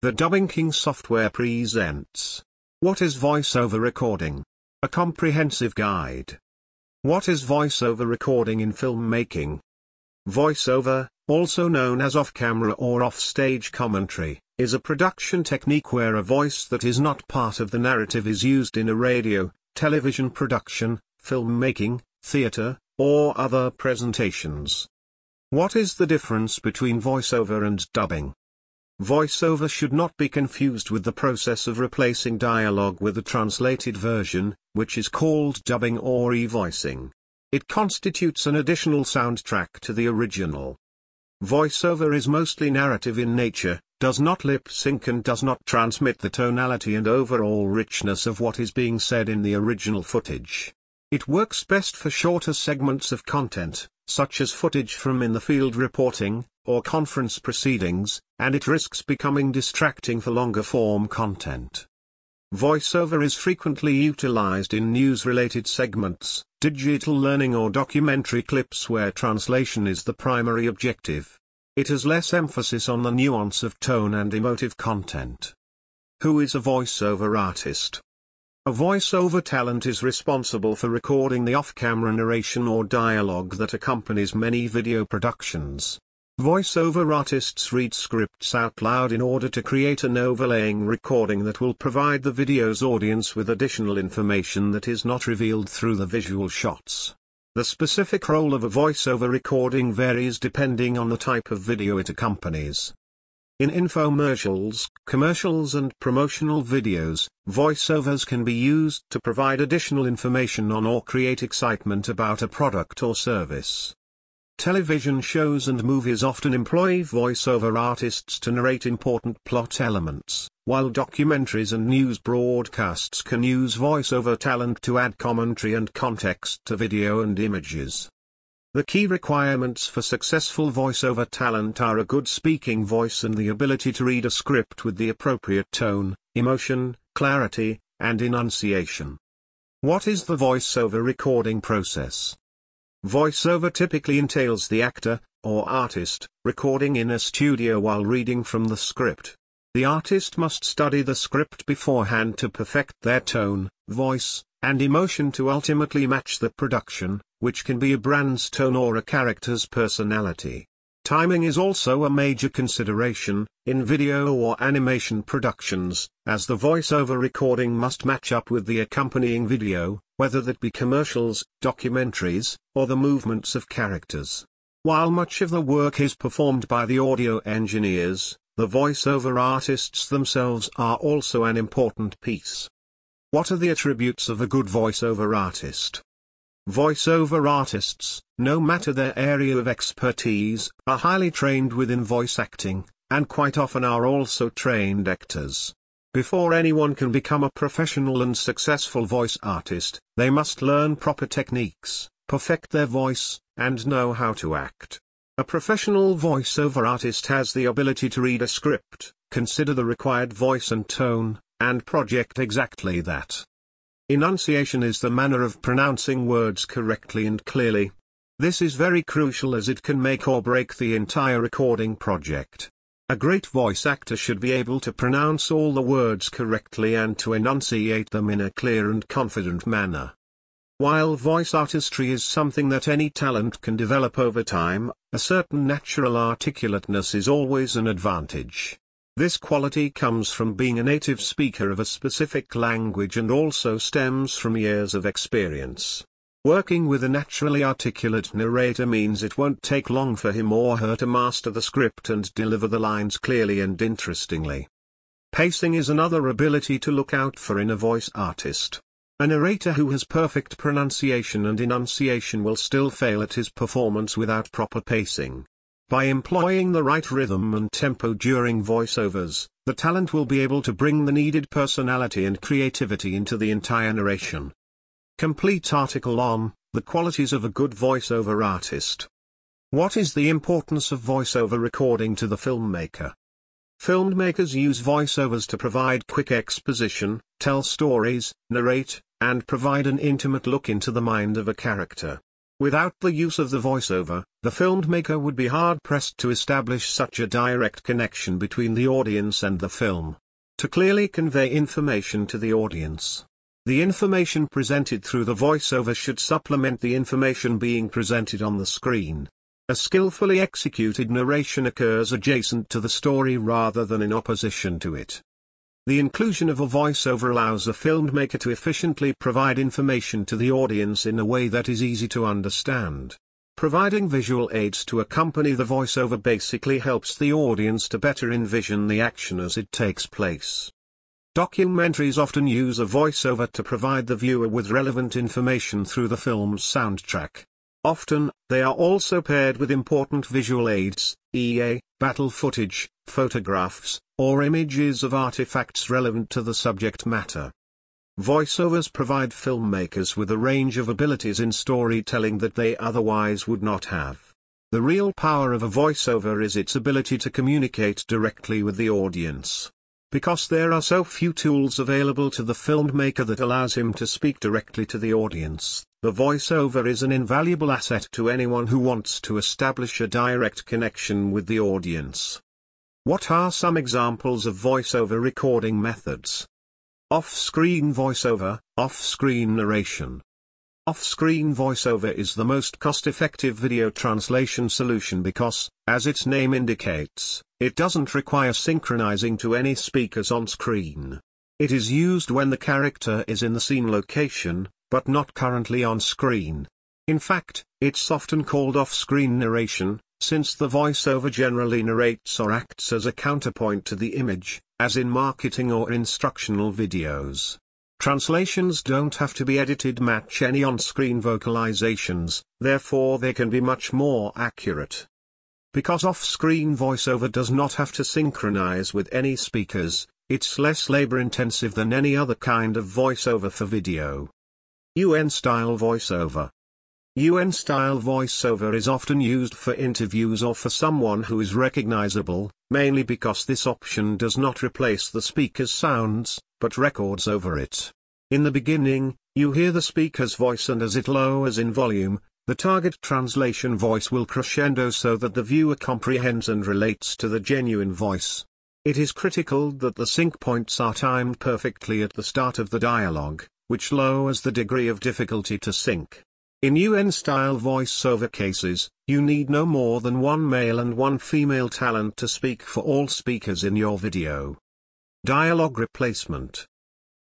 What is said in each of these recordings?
The Dubbing King software presents What is voiceover recording? A comprehensive guide. What is voiceover recording in filmmaking? Voiceover, also known as off-camera or off-stage commentary, is a production technique where a voice that is not part of the narrative is used in a radio, television production, filmmaking, theater, or other presentations. What is the difference between voiceover and dubbing? Voiceover should not be confused with the process of replacing dialogue with a translated version, which is called dubbing or re-voicing. It constitutes an additional soundtrack to the original. Voiceover is mostly narrative in nature, does not lip sync and does not transmit the tonality and overall richness of what is being said in the original footage. It works best for shorter segments of content, such as footage from in the field reporting, or conference proceedings, and it risks becoming distracting for longer form content. Voiceover is frequently utilized in news-related segments, digital learning or documentary clips where translation is the primary objective. It has less emphasis on the nuance of tone and emotive content. Who is a voiceover artist? A voiceover talent is responsible for recording the off-camera narration or dialogue that accompanies many video productions. Voiceover artists read scripts out loud in order to create an overlaying recording that will provide the video's audience with additional information that is not revealed through the visual shots. The specific role of a voiceover recording varies depending on the type of video it accompanies. In infomercials, commercials and promotional videos, voiceovers can be used to provide additional information on or create excitement about a product or service. Television shows and movies often employ voiceover artists to narrate important plot elements, while documentaries and news broadcasts can use voiceover talent to add commentary and context to video and images. The key requirements for successful voiceover talent are a good speaking voice and the ability to read a script with the appropriate tone, emotion, clarity, and enunciation. What is the voiceover recording process? Voiceover typically entails the actor, or artist, recording in a studio while reading from the script. The artist must study the script beforehand to perfect their tone, voice, and emotion to ultimately match the production, which can be a brand's tone or a character's personality. Timing is also a major consideration, in video or animation productions, as the voiceover recording must match up with the accompanying video, whether that be commercials, documentaries, or the movements of characters. While much of the work is performed by the audio engineers, the voiceover artists themselves are also an important piece. What are the attributes of a good voiceover artist? Voiceover artists, no matter their area of expertise, are highly trained within voice acting, and quite often are also trained actors. Before anyone can become a professional and successful voice artist, they must learn proper techniques, perfect their voice, and know how to act. A professional voiceover artist has the ability to read a script, consider the required voice and tone, and project exactly that. Enunciation is the manner of pronouncing words correctly and clearly. This is very crucial as it can make or break the entire recording project. A great voice actor should be able to pronounce all the words correctly and to enunciate them in a clear and confident manner. While voice artistry is something that any talent can develop over time, a certain natural articulateness is always an advantage. This quality comes from being a native speaker of a specific language and also stems from years of experience. Working with a naturally articulate narrator means it won't take long for him or her to master the script and deliver the lines clearly and interestingly. Pacing is another ability to look out for in a voice artist. A narrator who has perfect pronunciation and enunciation will still fail at his performance without proper pacing. By employing the right rhythm and tempo during voiceovers, the talent will be able to bring the needed personality and creativity into the entire narration. Complete article on The Qualities of a Good Voiceover Artist. What is the importance of voiceover recording to the filmmaker? Filmmakers use voiceovers to provide quick exposition, tell stories, narrate, and provide an intimate look into the mind of a character. Without the use of the voiceover, the filmmaker would be hard-pressed to establish such a direct connection between the audience and the film. To clearly convey information to the audience. The information presented through the voiceover should supplement the information being presented on the screen. A skillfully executed narration occurs adjacent to the story rather than in opposition to it. The inclusion of a voiceover allows a filmmaker to efficiently provide information to the audience in a way that is easy to understand. Providing visual aids to accompany the voiceover basically helps the audience to better envision the action as it takes place. Documentaries often use a voiceover to provide the viewer with relevant information through the film's soundtrack. Often, they are also paired with important visual aids, e.a., battle footage, photographs, or images of artifacts relevant to the subject matter. Voiceovers provide filmmakers with a range of abilities in storytelling that they otherwise would not have. The real power of a voiceover is its ability to communicate directly with the audience. Because there are so few tools available to the filmmaker that allows him to speak directly to the audience, the voiceover is an invaluable asset to anyone who wants to establish a direct connection with the audience. What are some examples of voiceover recording methods? Off-screen voiceover, off-screen narration. Off-screen voiceover is the most cost-effective video translation solution because, as its name indicates, it doesn't require synchronizing to any speakers on screen. It is used when the character is in the scene location, but not currently on screen. In fact, it's often called off-screen narration, since the voiceover generally narrates or acts as a counterpoint to the image, as in marketing or instructional videos. Translations don't have to be edited match any on-screen vocalizations, therefore they can be much more accurate. Because off-screen voiceover does not have to synchronize with any speakers, it's less labor-intensive than any other kind of voiceover for video. UN-style voiceover UN-style voiceover is often used for interviews or for someone who is recognizable, mainly because this option does not replace the speaker's sounds, but records over it. In the beginning, you hear the speaker's voice and as it lowers in volume, the target translation voice will crescendo so that the viewer comprehends and relates to the genuine voice. It is critical that the sync points are timed perfectly at the start of the dialogue, which lowers the degree of difficulty to sync. In UN-style voice-over cases, you need no more than one male and one female talent to speak for all speakers in your video. Dialogue replacement.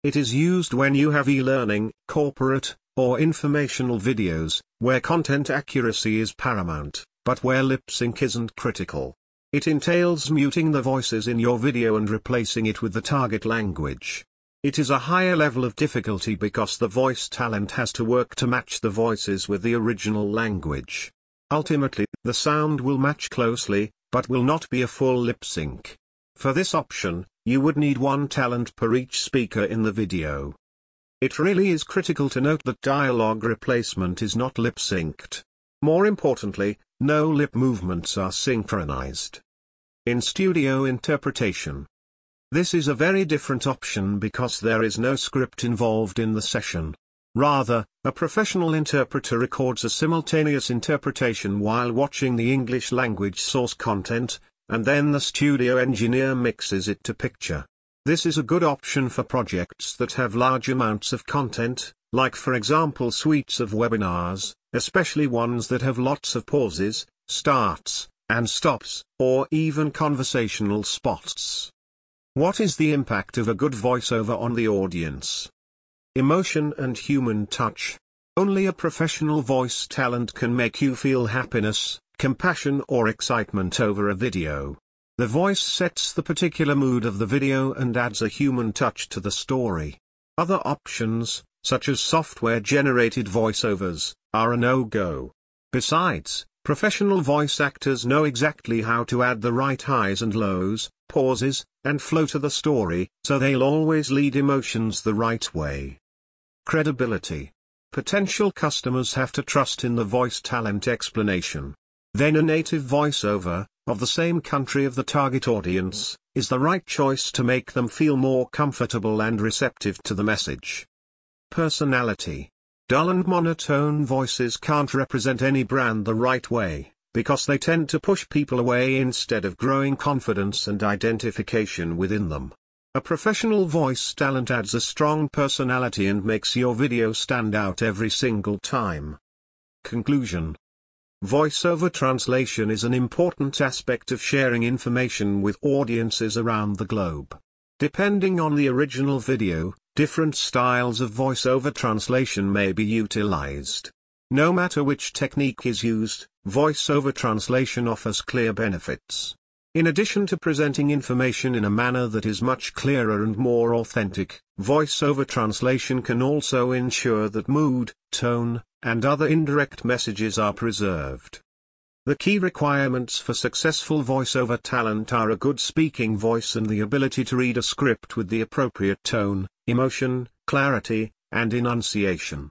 It is used when you have e-learning, corporate, or informational videos, where content accuracy is paramount, but where lip sync isn't critical. It entails muting the voices in your video and replacing it with the target language. It is a higher level of difficulty because the voice talent has to work to match the voices with the original language. Ultimately, the sound will match closely, but will not be a full lip sync. For this option, you would need one talent per each speaker in the video. It really is critical to note that dialogue replacement is not lip synced. More importantly, no lip movements are synchronized. In studio interpretation, this is a very different option because there is no script involved in the session. Rather, a professional interpreter records a simultaneous interpretation while watching the English language source content, and then the studio engineer mixes it to picture. This is a good option for projects that have large amounts of content, like for example suites of webinars, especially ones that have lots of pauses, starts, and stops, or even conversational spots. What is the impact of a good voiceover on the audience? Emotion and human touch. Only a professional voice talent can make you feel happiness, compassion or excitement over a video. The voice sets the particular mood of the video and adds a human touch to the story. Other options, such as software-generated voiceovers, are a no-go. Besides, professional voice actors know exactly how to add the right highs and lows, pauses, and flow to the story, so they'll always lead emotions the right way. Credibility. Potential customers have to trust in the voice talent explanation. Then a native voiceover, of the same country of the target audience, is the right choice to make them feel more comfortable and receptive to the message. Personality. Dull and monotone voices can't represent any brand the right way, because they tend to push people away instead of growing confidence and identification within them. A professional voice talent adds a strong personality and makes your video stand out every single time. Conclusion Voiceover translation is an important aspect of sharing information with audiences around the globe. Depending on the original video, different styles of voiceover translation may be utilized. No matter which technique is used, voiceover translation offers clear benefits. In addition to presenting information in a manner that is much clearer and more authentic, voice-over translation can also ensure that mood, tone, and other indirect messages are preserved. The key requirements for successful voiceover talent are a good speaking voice and the ability to read a script with the appropriate tone, emotion, clarity, and enunciation.